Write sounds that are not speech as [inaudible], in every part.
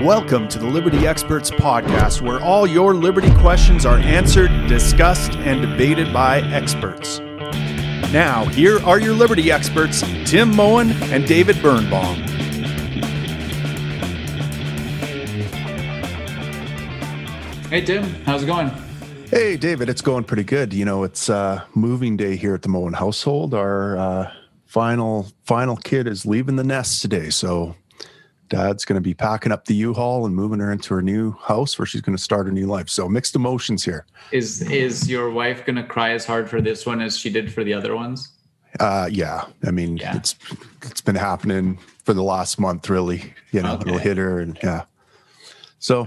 Welcome to the Liberty Experts Podcast, where all your liberty questions are answered, discussed, and debated by experts. Now, here are your liberty experts, Tim Moen and David Birnbaum. Hey, Tim, how's it going? Hey, David, it's going pretty good. You know, it's uh, moving day here at the Moen household. Our uh, final final kid is leaving the nest today, so dad's going to be packing up the U-Haul and moving her into her new house where she's going to start a new life. So mixed emotions here. Is is your wife going to cry as hard for this one as she did for the other ones? Uh, yeah. I mean, yeah. it's it's been happening for the last month, really. You know, okay. it'll hit her, and yeah. So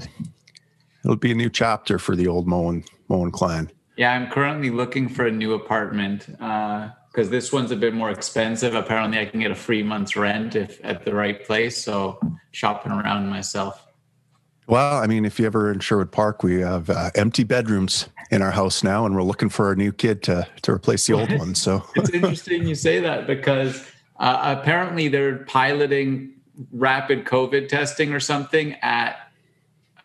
it'll be a new chapter for the old Moen Moen clan. Yeah, I'm currently looking for a new apartment. Uh, because this one's a bit more expensive. Apparently, I can get a free month's rent if at the right place. So shopping around myself. Well, I mean, if you ever in Sherwood Park, we have uh, empty bedrooms in our house now, and we're looking for a new kid to to replace the old [laughs] one. So it's interesting you say that because uh, apparently they're piloting rapid COVID testing or something at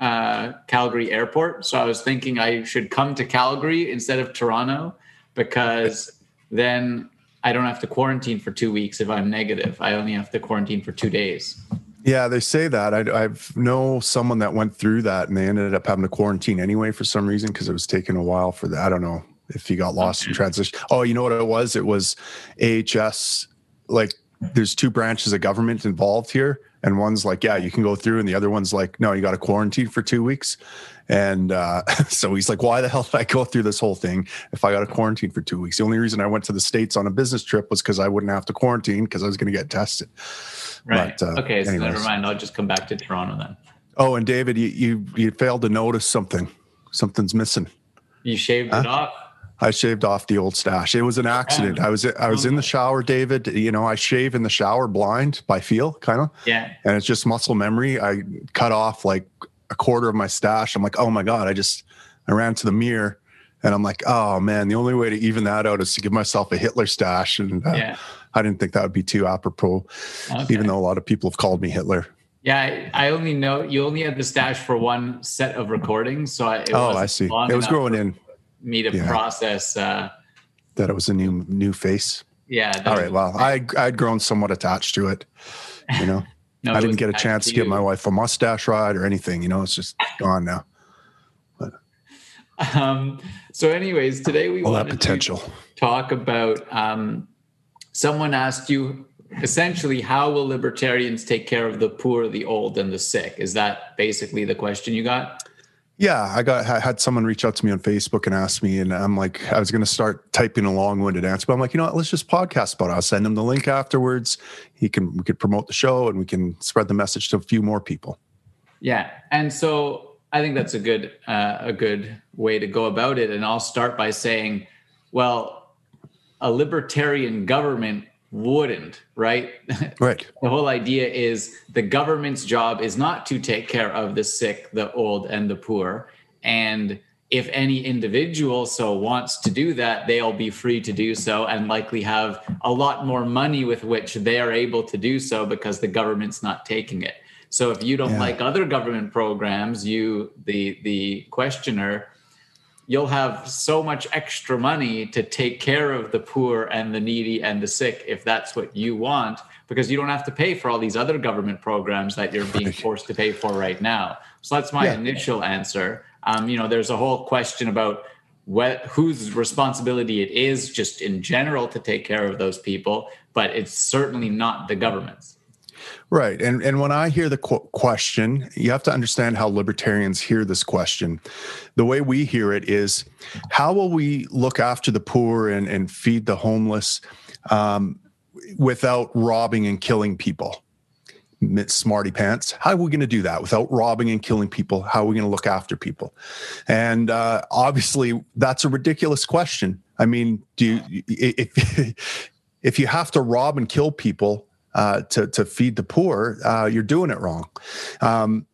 uh, Calgary Airport. So I was thinking I should come to Calgary instead of Toronto because then I don't have to quarantine for two weeks if I'm negative. I only have to quarantine for two days. Yeah, they say that. I, I've know someone that went through that and they ended up having to quarantine anyway for some reason because it was taking a while for that. I don't know if he got lost okay. in transition. Oh, you know what it was? It was AHS. Like, there's two branches of government involved here, and one's like, yeah, you can go through, and the other one's like, no, you got to quarantine for two weeks. And uh, [laughs] so he's like, why the hell did I go through this whole thing if I got a quarantine for two weeks? The only reason I went to the States on a business trip was because I wouldn't have to quarantine because I was going to get tested. Right. But, uh, okay. So anyways. never mind. I'll just come back to Toronto then. Oh, and David, you, you, you failed to notice something. Something's missing. You shaved huh? it off? I shaved off the old stash. It was an accident. I was I was in the shower, David. You know, I shave in the shower blind by feel, kind of. Yeah. And it's just muscle memory. I cut off like a quarter of my stash. I'm like, oh my God, I just, I ran to the mirror and I'm like, oh man, the only way to even that out is to give myself a Hitler stash. And uh, yeah. I didn't think that would be too apropos, okay. even though a lot of people have called me Hitler. Yeah, I, only know you only had the stash for one set of recordings, so I, oh, I see. It was growing in. Me to yeah. process uh, that it was a new new face. Yeah. All right. Well, I I'd grown somewhat attached to it. You know. [laughs] No, I didn't get a chance to, to give my wife a mustache ride or anything. You know, it's just [laughs] gone now. But. Um, so, anyways, today we All want potential. to talk about. Um, someone asked you essentially, how will libertarians take care of the poor, the old, and the sick? Is that basically the question you got? Yeah, I got I had someone reach out to me on Facebook and ask me, and I'm like, I was going to start typing a long-winded answer, but I'm like, you know what? Let's just podcast about it. I'll send him the link afterwards. He can we could promote the show, and we can spread the message to a few more people. Yeah, and so I think that's a good uh, a good way to go about it. And I'll start by saying, well, a libertarian government wouldn't, right? Right. [laughs] the whole idea is the government's job is not to take care of the sick, the old, and the poor. And if any individual so wants to do that, they'll be free to do so and likely have a lot more money with which they are able to do so because the government's not taking it. So if you don't yeah. like other government programs, you the the questioner you'll have so much extra money to take care of the poor and the needy and the sick if that's what you want because you don't have to pay for all these other government programs that you're being forced to pay for right now. So that's my yeah. initial answer. Um, you know there's a whole question about what whose responsibility it is just in general to take care of those people but it's certainly not the government's Right. And and when I hear the qu- question, you have to understand how libertarians hear this question. The way we hear it is how will we look after the poor and, and feed the homeless um, without robbing and killing people? Smarty pants. How are we going to do that without robbing and killing people? How are we going to look after people? And uh, obviously, that's a ridiculous question. I mean, do you, if [laughs] if you have to rob and kill people, uh, to to feed the poor, uh, you're doing it wrong. Um,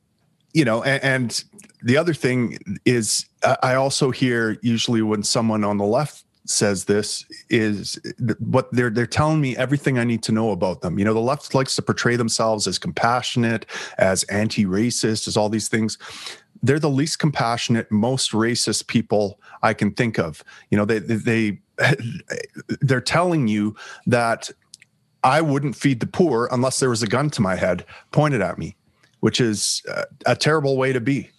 you know, and, and, the other thing is, I also hear usually when someone on the left says this is what they're they're telling me everything I need to know about them. You know, the left likes to portray themselves as compassionate, as anti-racist, as all these things. They're the least compassionate, most racist people I can think of. You know, they they, they [laughs] they're telling you that I wouldn't feed the poor unless there was a gun to my head pointed at me, which is a, a terrible way to be.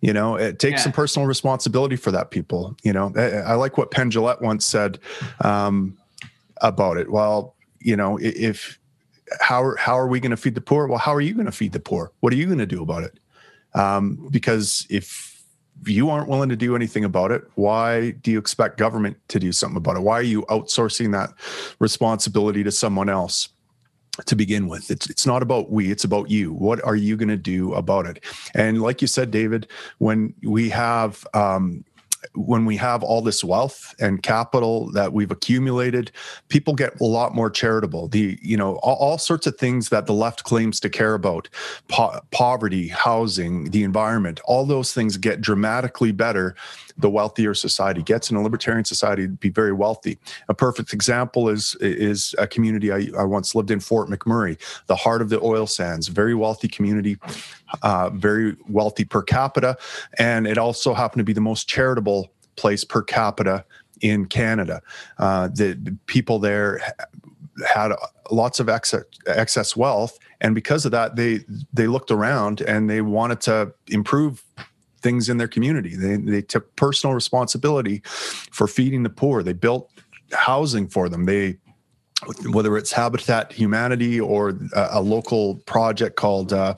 You know, it takes yeah. some personal responsibility for that. People, you know, I, I like what Penn Jillette once said um, about it. Well, you know, if how how are we going to feed the poor? Well, how are you going to feed the poor? What are you going to do about it? Um, because if you aren't willing to do anything about it, why do you expect government to do something about it? Why are you outsourcing that responsibility to someone else? to begin with. It's it's not about we, it's about you. What are you going to do about it? And like you said, David, when we have um, when we have all this wealth and capital that we've accumulated, people get a lot more charitable. The you know all, all sorts of things that the left claims to care about, po- poverty, housing, the environment, all those things get dramatically better the wealthier society gets. In a libertarian society, to be very wealthy. A perfect example is is a community I, I once lived in, Fort McMurray, the heart of the oil sands, very wealthy community, uh, very wealthy per capita, and it also happened to be the most charitable place per capita in Canada. Uh, the, the people there had lots of excess, excess wealth and because of that they they looked around and they wanted to improve things in their community. They, they took personal responsibility for feeding the poor. They built housing for them. They whether it's Habitat Humanity or a, a local project called uh,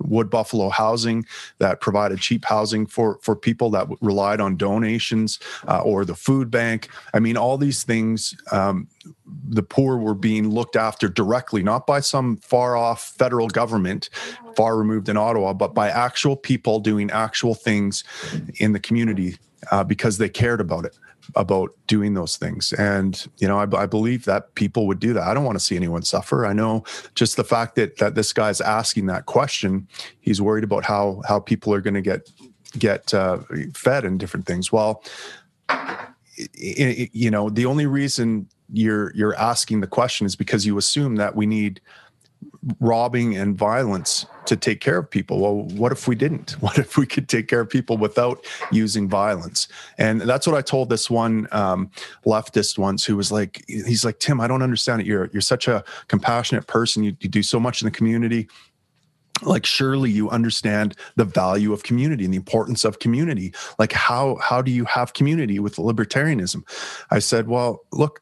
Wood Buffalo Housing that provided cheap housing for for people that relied on donations uh, or the food bank. I mean, all these things, um, the poor were being looked after directly, not by some far off federal government, far removed in Ottawa, but by actual people doing actual things in the community uh, because they cared about it about doing those things. And, you know, I, I, believe that people would do that. I don't want to see anyone suffer. I know just the fact that, that this guy's asking that question, he's worried about how, how people are going to get, get uh, fed and different things. Well, you know, the only reason you're, you're asking the question is because you assume that we need robbing and violence to take care of people. Well, what if we didn't? [laughs] What if we could take care of people without using violence? And that's what I told this one um, leftist once who was like, he's like, Tim, I don't understand it. You're you're such a compassionate person. You, you do so much in the community like surely you understand the value of community and the importance of community like how how do you have community with libertarianism i said well look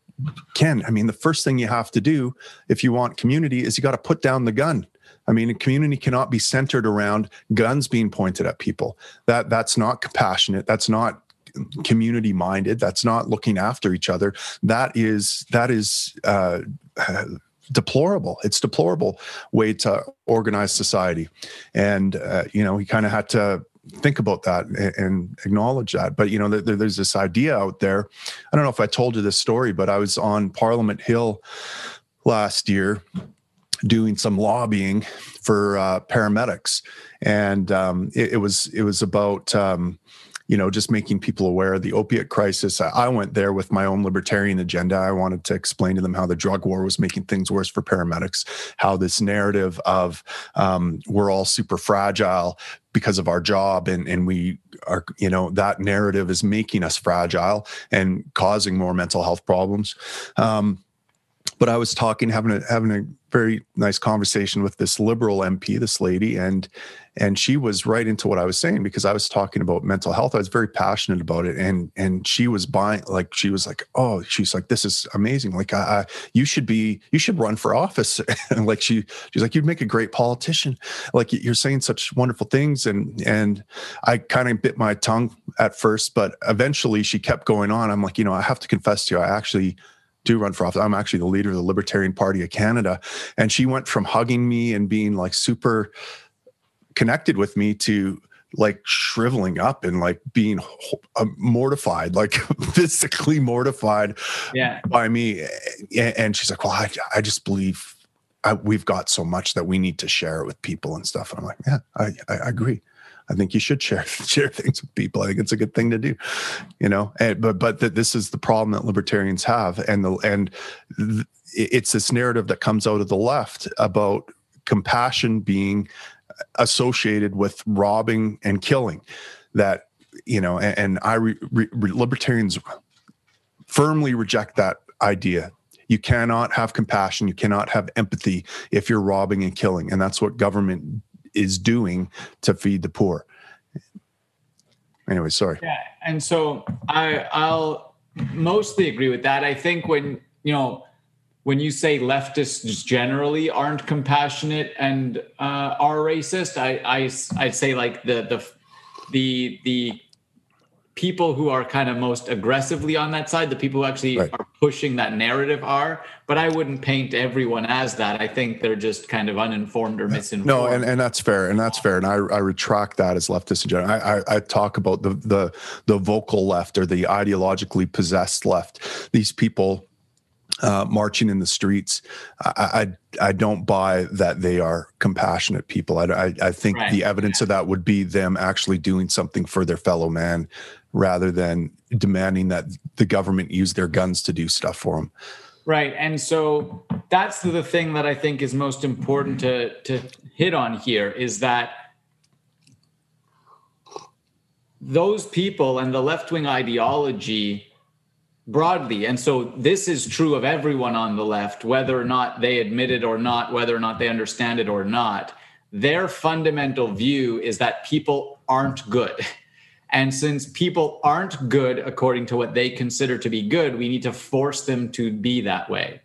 Ken, I mean, the first thing you have to do if you want community is you got to put down the gun. I mean, a community cannot be centered around guns being pointed at people. That that's not compassionate. That's not community minded. That's not looking after each other. That is that is uh, [sighs] deplorable. It's deplorable way to organize society. And uh, you know, he kind of had to think about that and, acknowledge that. But you know, there, there's this idea out there. I don't know if I told you this story, but I was on Parliament Hill last year doing some lobbying for uh, paramedics, and um, it, it, was it was about um, you know, just making people aware of the opiate crisis. I went there with my own libertarian agenda. I wanted to explain to them how the drug war was making things worse for paramedics, how this narrative of um, we're all super fragile because of our job and, and we are, you know, that narrative is making us fragile and causing more mental health problems. Um, but I was talking, having a having a very nice conversation with this liberal MP, this lady, and and she was right into what I was saying because I was talking about mental health. I was very passionate about it, and and she was buying like she was like, oh, she's like, this is amazing. Like, I, I you should be, you should run for office. [laughs] and like she, she's like, you'd make a great politician. Like you're saying such wonderful things, and and I kind of bit my tongue at first, but eventually she kept going on. I'm like, you know, I have to confess to you, I actually do run for office. I'm actually the leader of the Libertarian Party of Canada. And she went from hugging me and being like super connected with me to like shriveling up and like being uh, mortified, like [laughs] physically mortified yeah. by me. And she's like, well, I, I just believe I, we've got so much that we need to share it with people and stuff. And I'm like, yeah, I, I agree. I think you should share [laughs] share things with people. I think it's a good thing to do, you know. And, but but that this is the problem that libertarians have, and the and th- it's this narrative that comes out of the left about compassion being associated with robbing and killing. That you know, and, and I re, re, libertarians firmly reject that idea you cannot have compassion you cannot have empathy if you're robbing and killing and that's what government is doing to feed the poor. Anyway, sorry. Yeah, and so I I'll mostly agree with that. I think when you know when you say leftists generally aren't compassionate and uh, are racist, I I I'd say like the the the the people who are kind of most aggressively on that side, the people who actually right. are pushing that narrative are. But I wouldn't paint everyone as that. I think they're just kind of uninformed or misinformed. No, and, and that's fair, and that's fair, and I, I retract that as leftist in general. I, I, I talk about the the the vocal left or the ideologically possessed left. These people uh, marching in the streets. I, I, I don't buy that they are compassionate people. I I, I think right. the evidence yeah. of that would be them actually doing something for their fellow man, rather than demanding that the government use their guns to do stuff for them. Right. And so that's the thing that I think is most important to, to hit on here is that those people and the left wing ideology broadly, and so this is true of everyone on the left, whether or not they admit it or not, whether or not they understand it or not, their fundamental view is that people aren't good. And since people aren't good according to what they consider to be good, we need to force them to be that way.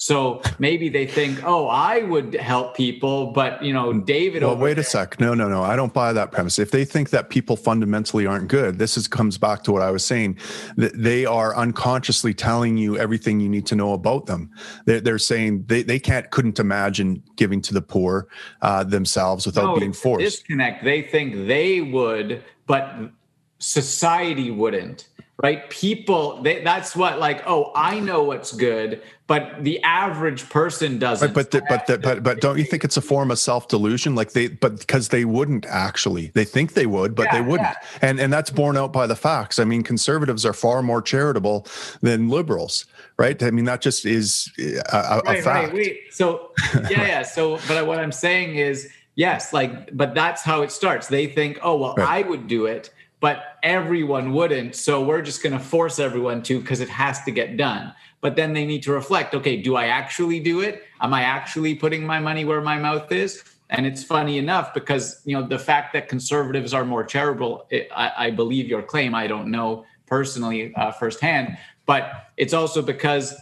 So maybe they think, oh, I would help people, but you know, David. Well, wait there- a sec. No, no, no. I don't buy that premise. If they think that people fundamentally aren't good, this is comes back to what I was saying. That they are unconsciously telling you everything you need to know about them. They're, they're saying they, they can't couldn't imagine giving to the poor uh, themselves without no, being forced. Disconnect. They think they would, but society wouldn't right people they, that's what like oh i know what's good but the average person doesn't. Right, but the, but the, but but don't you think it's a form of self-delusion? Like they but because they wouldn't actually. They think they would but yeah, they wouldn't. yeah. and and that's borne out by the facts. I mean conservatives are far more charitable than liberals right? I mean that just is a, right, fact. right, wait. so [laughs] yeah yeah. So but what i'm saying is yes like but that's how it starts. They think oh well right. i would do it but everyone wouldn't. So we're just going to force everyone to because it has to get done. But then they need to reflect okay, do I actually do it? Am I actually putting my money where my mouth is? And it's funny enough because you know the fact that conservatives are more charitable, it, I, I, believe your claim. I don't know personally uh, firsthand, but it's also because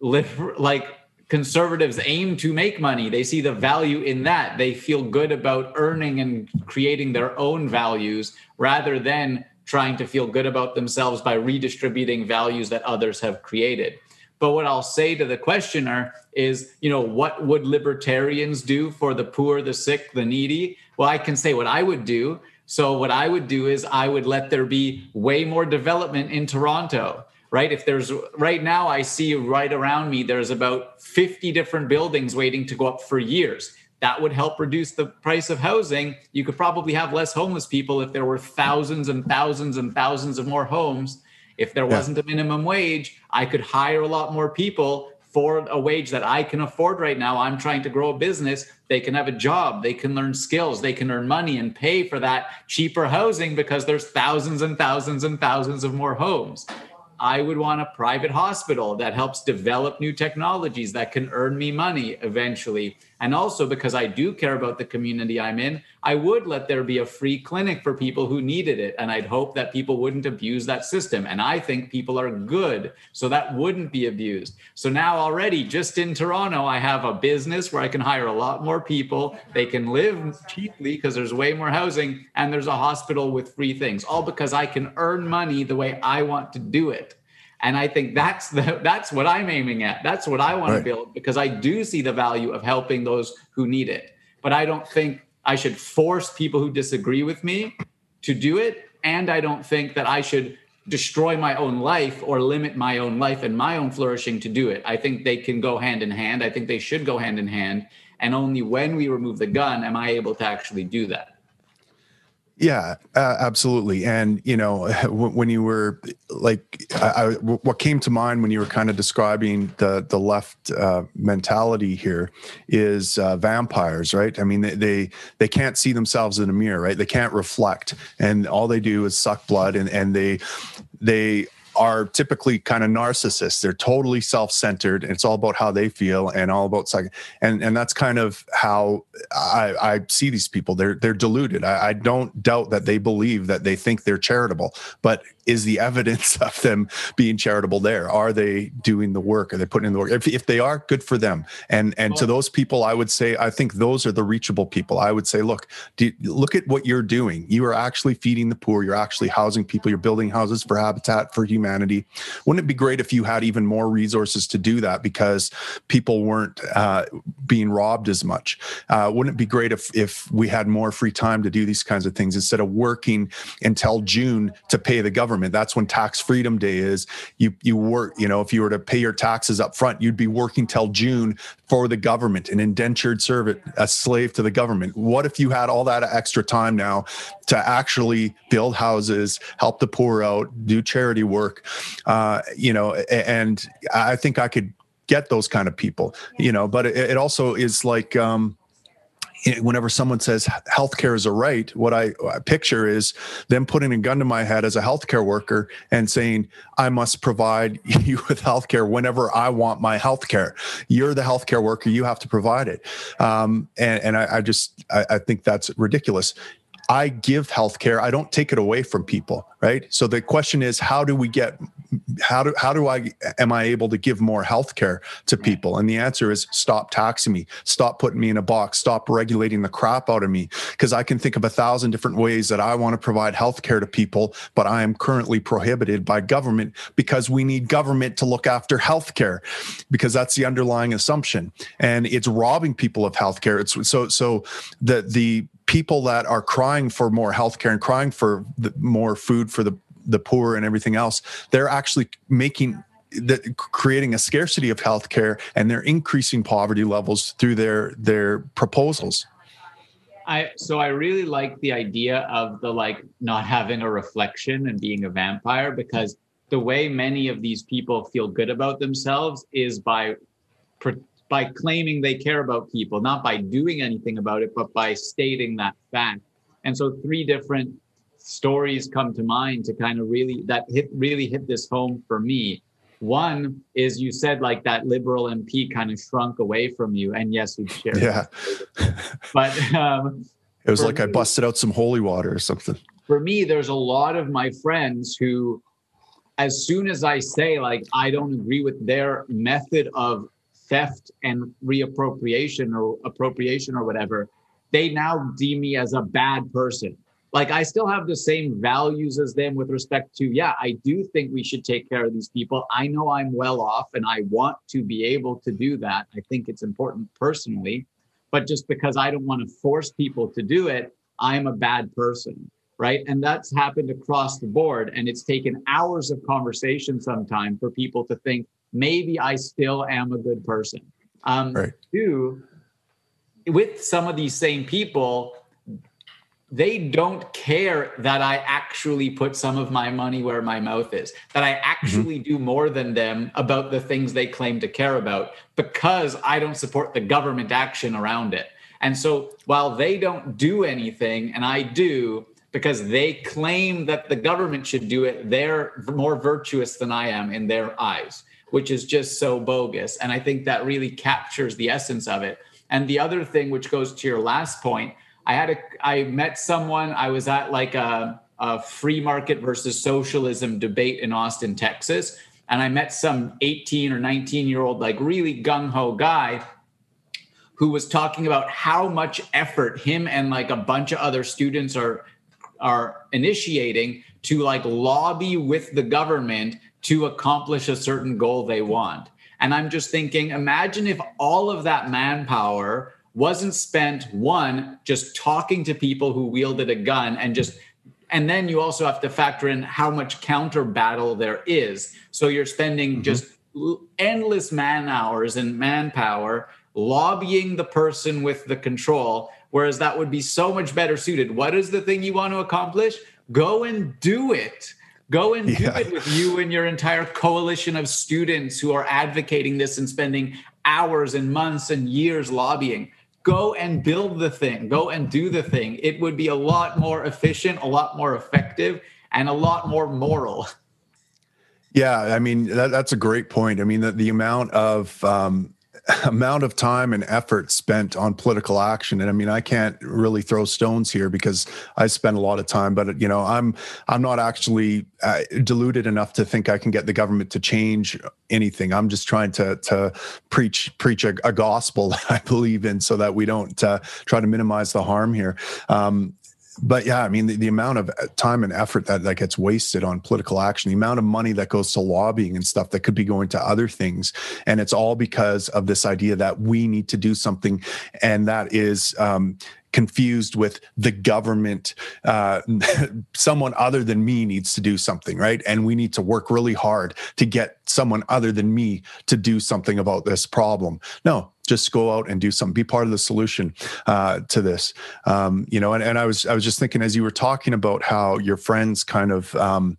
like conservatives aim to make money. They see the value in that. They feel good about earning and creating their own values rather than trying to feel good about themselves by redistributing values that others have created. But what I'll say to the questioner is, you know, what would libertarians do for the poor, the sick, the needy? Well, I can say what I would do. So, what I would do is I would let there be way more development in Toronto right? If there's right now, I see right around me, there's about 50 different buildings waiting to go up for years. That would help reduce the price of housing. You could probably have less homeless people if there were thousands and thousands and thousands of more homes. If there wasn't a minimum wage, I could hire a lot more people for a wage that I can afford right now. I'm trying to grow a business. They can have a job, they can learn skills, they can earn money and pay for that cheaper housing because there's thousands and thousands and thousands of more homes. I would want a private hospital that helps develop new technologies that can earn me money eventually. And also because I do care about the community I'm in, I would let there be a free clinic for people who needed it. And I'd hope that people wouldn't abuse that system. And I think people are good, so that wouldn't be abused. So now already, just in Toronto, I have a business where I can hire a lot more people. They can live cheaply because there's way more housing, and there's a hospital with free things, all because I can earn money the way I want to do it. And I think that's the that's what I'm aiming at. That's what I want right. to build because I do see the value of helping those who need it. But I don't think I should force people who disagree with me to do it. And I don't think that I should destroy my own life or limit my own life and my own flourishing to do it. I think they can go hand in hand. I think they should go hand in hand. And only when we remove the gun am I able to actually do that. Yeah, uh, absolutely. And you know, [laughs] when you were like, I, I, what came to mind when you were kind of describing the the left uh, mentality here is uh, vampires, right? I mean, they, they they can't see themselves in a mirror, right? They can't reflect, and all they do is suck blood, and and they they are typically kind of narcissists. They're totally self-centered. It's all about how they feel and all about psych. And and that's kind of how I, I see these people. They're they're deluded. I, I don't doubt that they believe that they think they're charitable, but is the evidence [laughs] of them being charitable there? Are they doing the work? Are they putting in the work? If, if they are, good for them. And and oh. to those people, I would say I think those are the reachable people. I would say, look, do, look at what you're doing. You are actually feeding the poor. You're actually housing people. You're building houses for Habitat for Humanity. Wouldn't it be great if you had even more resources to do that because people weren't uh, being robbed as much? Uh, wouldn't it be great if if we had more free time to do these kinds of things instead of working until June to pay the government? Government. That's when tax freedom day is. You you work, you know, if you were to pay your taxes up front, you'd be working till June for the government, an indentured servant, a slave to the government. What if you had all that extra time now to actually build houses, help the poor out, do charity work? Uh, you know, and I think I could get those kind of people, you know, but it, it also is like um whenever someone says healthcare is a right, what I, I, picture is them putting a gun to my head as a healthcare worker and saying, I must provide [laughs] you with healthcare whenever I want my healthcare. You're the healthcare worker, you have to provide it. Um, and, and I, I just, I, I think that's ridiculous. I give healthcare. I don't take it away from people, right? So the question is, how do we get how do how do I am I able to give more healthcare to people? And the answer is stop taxing me, stop putting me in a box, stop regulating the crap out of me. Because I can think of a thousand different ways that I want to provide healthcare to people, but I am currently prohibited by government because we need government to look after healthcare, because that's the underlying assumption. And it's robbing people of healthcare. It's so so the the people that are crying for more healthcare and crying for the, more food for the the poor and everything else, they're actually making the, creating a scarcity of healthcare and they're increasing poverty levels through their their proposals. I so I really like the idea of the like not having a reflection and being a vampire because the way many of these people feel good about themselves is by by claiming they care about people, not by doing anything about it, but by stating that fact. And so three different stories come to mind to kind of really that hit really hit this home for me. One is you said like that liberal MP kind of shrunk away from you, and yes, you shared. Yeah, but um, it was like me, I busted out some holy water or something. For me, there's a lot of my friends who, as soon as I say like I don't agree with their method of theft and reappropriation or appropriation or whatever, they now deem me as a bad person. Like I still have the same values as them with respect to, yeah, I do think we should take care of these people. I know I'm well off and I want to be able to do that. I think it's important personally. But just because I don't want to force people to do it, I'm a bad person. Right. And that's happened across the board. And it's taken hours of conversation sometime for people to think, maybe I still am a good person. Um, right. Two, with some of these same people, they don't care that I actually put some of my money where my mouth is, that I actually mm-hmm. do more than them about the things they claim to care about because I don't support the government action around it. And so while they don't do anything and I do, because they claim that the government should do it, they're more virtuous than I am in their eyes which is just so bogus. And I think that really captures the essence of it. And the other thing, which goes to your last point, I had a, I met someone, I was at like a, a free market versus socialism debate in Austin, Texas. And I met some 18 or 19 year old, like really gung ho guy who was talking about how much effort him and like a bunch of other students are are initiating to like lobby with the government to accomplish a certain goal they want. And I'm just thinking, imagine if all of that manpower wasn't spent one just talking to people who wielded a gun and just and then you also have to factor in how much counter battle there is. So you're spending mm-hmm. just endless man hours and manpower lobbying the person with the control, whereas that would be so much better suited. What is the thing you want to accomplish? Go and do it. Go and yeah. do it with you and your entire coalition of students who are advocating this and spending hours and months and years lobbying. Go and build the thing, go and do the thing. It would be a lot more efficient, a lot more effective, and a lot more moral. Yeah, I mean that, that's a great point. I mean the, the amount of um, amount of time and effort spent on political action. And i mean i can't really throw stones here because i spend a lot of time but you know i'm i'm not actually uh, deluded enough to think i can get the government to change anything. I'm just trying to to preach preach a, a gospel [laughs] that i believe in so that we don't uh, try to minimize the harm here. Um, but yeah, I mean, the, the amount of uh, time and effort that, that gets wasted on political action, the amount of money that goes to lobbying and stuff that could be going to other things. And it's all because of this idea that we need to do something. And that is, um, confused with the government uh, [laughs] someone other than me needs to do something right? And we need to work really hard to get someone other than me to do something about this problem. No just go out and do something. Be part of the solution uh, to this. Um, you know and, and i was i was just thinking as you were talking about how your friends kind of um,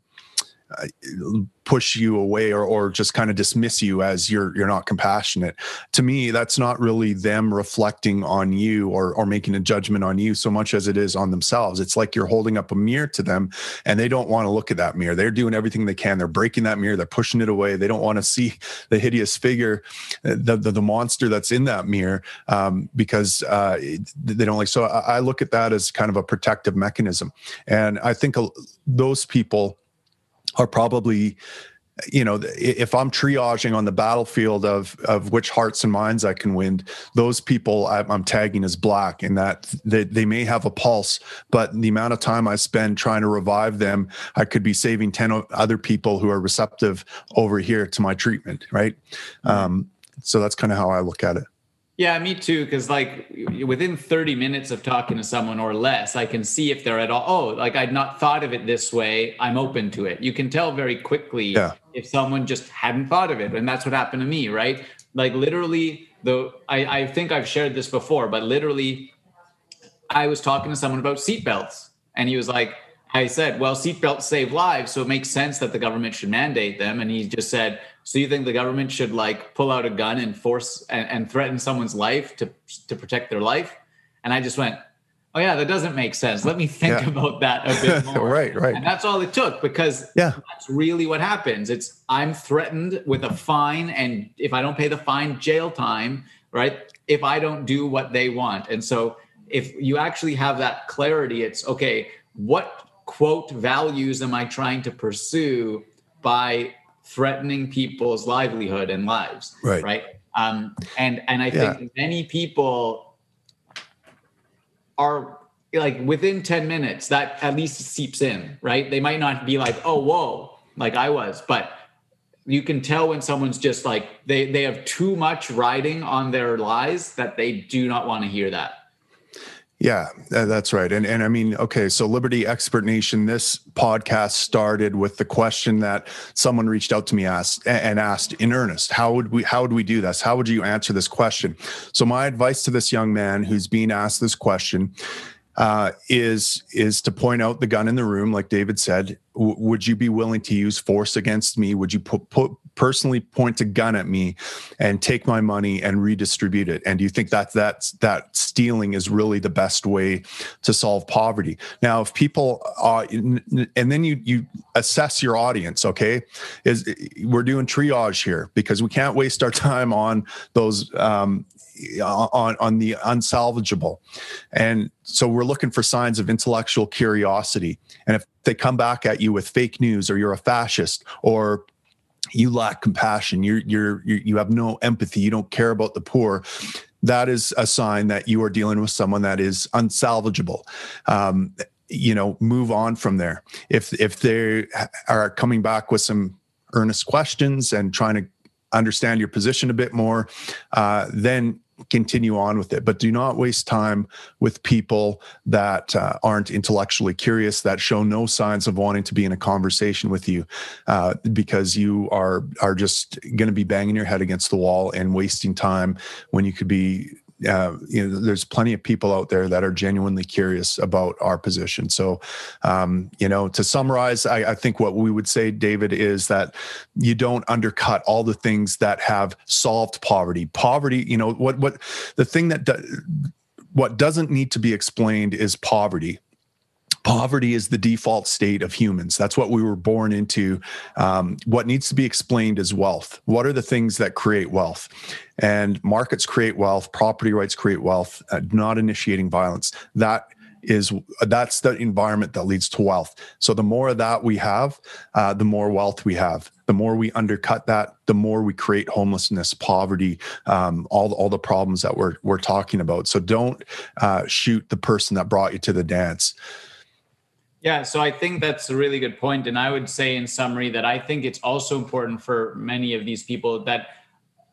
push you away or, or just kind of dismiss you as you're you're not compassionate. To me that's not really them reflecting on you or or making a judgment on you so much as it is on themselves. It's like you're holding up a mirror to them and they don't want to look at that mirror. They're doing everything they can. They're breaking that mirror. They're pushing it away. They don't want to see [laughs] the hideous figure the the, the monster that's in that mirror um, because uh, they don't like so I, I look at that as kind of a protective mechanism. And i think those people are probably you know if i'm triaging on the battlefield of of which hearts and minds i can win those people i'm tagging as black in that they, they may have a pulse but the amount of time i spend trying to revive them i could be saving 10 other people who are receptive over here to my treatment right? Um, so that's kind of how i look at it yeah, me too. Because like within 30 minutes of talking to someone or less, I can see if they're at all, oh, like I'd not thought of it this way. I'm open to it. You can tell very quickly yeah. if someone just hadn't thought of it. And that's what happened to me, right? Like literally, though I, I think I've shared this before, but literally, I was talking to someone about seatbelts. And he was like, I said, well, seatbelts save lives, so it makes sense that the government should mandate them. And he just said, so you think the government should like pull out a gun and force and, and threaten someone's life to to protect their life? And I just went, oh yeah, that doesn't make sense. Let me think yeah. about that a bit [laughs] more. right, right. And that's all it took because yeah. that's really what happens. It's I'm threatened with a fine, and if I don't pay the fine, jail time. Right? If I don't do what they want, and so if you actually have that clarity, it's okay. What quote values am I trying to pursue by threatening people's livelihood and lives? Right. Right. Um, and and I yeah. think many people are like within 10 minutes that at least seeps in, right? They might not be like, oh, whoa, like I was, but you can tell when someone's just like they they have too much riding on their lies that they do not want to hear that. Yeah, that's right. And and I mean, okay, so Liberty Expert Nation, this podcast started with the question that someone reached out to me asked and asked in earnest, how would we how would we do this? How would you answer this question? So my advice to this young man who's being asked this question uh, is is to point out the gun in the room, like David said. W- would you be willing to use force against me? Would you put, put personally point a gun at me and take my money and redistribute it? And do you think that that that stealing is really the best way to solve poverty? Now, if people uh, and then you you assess your audience. Okay, is we're doing triage here because we can't waste our [laughs] time on those um, on on the unsalvageable and so we're looking for signs of intellectual curiosity and if they come back at you with fake news or you're a fascist or you lack compassion. You're you're you have no empathy. You don't care about the poor. That is a sign that you are dealing with someone that is unsalvageable. Um, you know move on from there. If if they are coming back with some earnest questions and trying to understand your position a bit more uh, then continue on with it. But do not waste time with people that uh, aren't intellectually curious, that show no signs of wanting to be in a conversation with you, uh, because you are are just going to be banging your head against the wall and wasting time when you could be uh, you know, there's plenty of people out there that are genuinely curious about our position. So, um, you know, to summarize, I, I, think what we would say, David, is that you don't undercut all the things that have solved poverty. Poverty, you know, what what the thing that do, what doesn't need to be explained is poverty poverty is the default state of humans. That's what we were born into. Um, what needs to be explained is wealth. What are the things that create wealth? And markets create wealth, property rights create wealth, uh, not initiating violence. That is that's the environment that leads to wealth. So the more of that we have, uh, the more wealth we have. The more we undercut that, the more we create homelessness, poverty, um, all all the problems that we're we're talking about. So don't uh, shoot the person that brought you to the dance. Yeah, so I think that's a really good point. And I would say, in summary, that I think it's also important for many of these people that,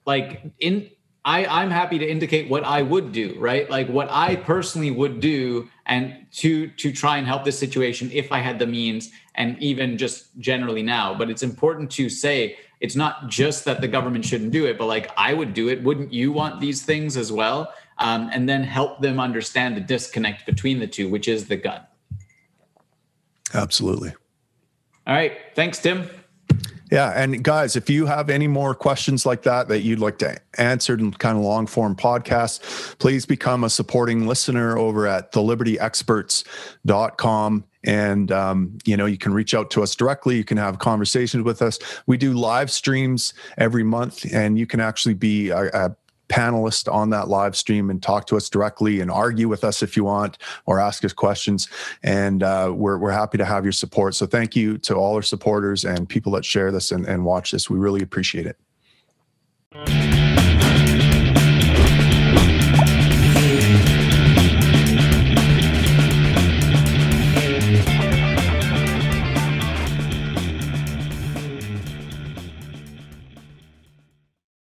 like, in I, I'm happy to indicate what I would do, right? Like what I personally would do and to to try and help this situation if I had the means and even just generally now. But it's important to say it's not just that the government shouldn't do it, but like I would do it. Wouldn't you want these things as well? Um, and then help them understand the disconnect between the two, which is the gun. Absolutely. All right. Thanks, Tim. Yeah. And guys, if you have any more questions like that that you'd like to answer in kind of long form podcasts, please become a supporting listener over at thelibertyexperts.com. And, um, you know, you can reach out to us directly. You can have conversations with us. We do live streams every month, and you can actually be a, a panelist on that live stream and talk to us directly and argue with us if you want or ask us questions. And uh, we're, we're happy to have your support. So thank you to all our supporters and people that share this and, and watch this. We really appreciate it.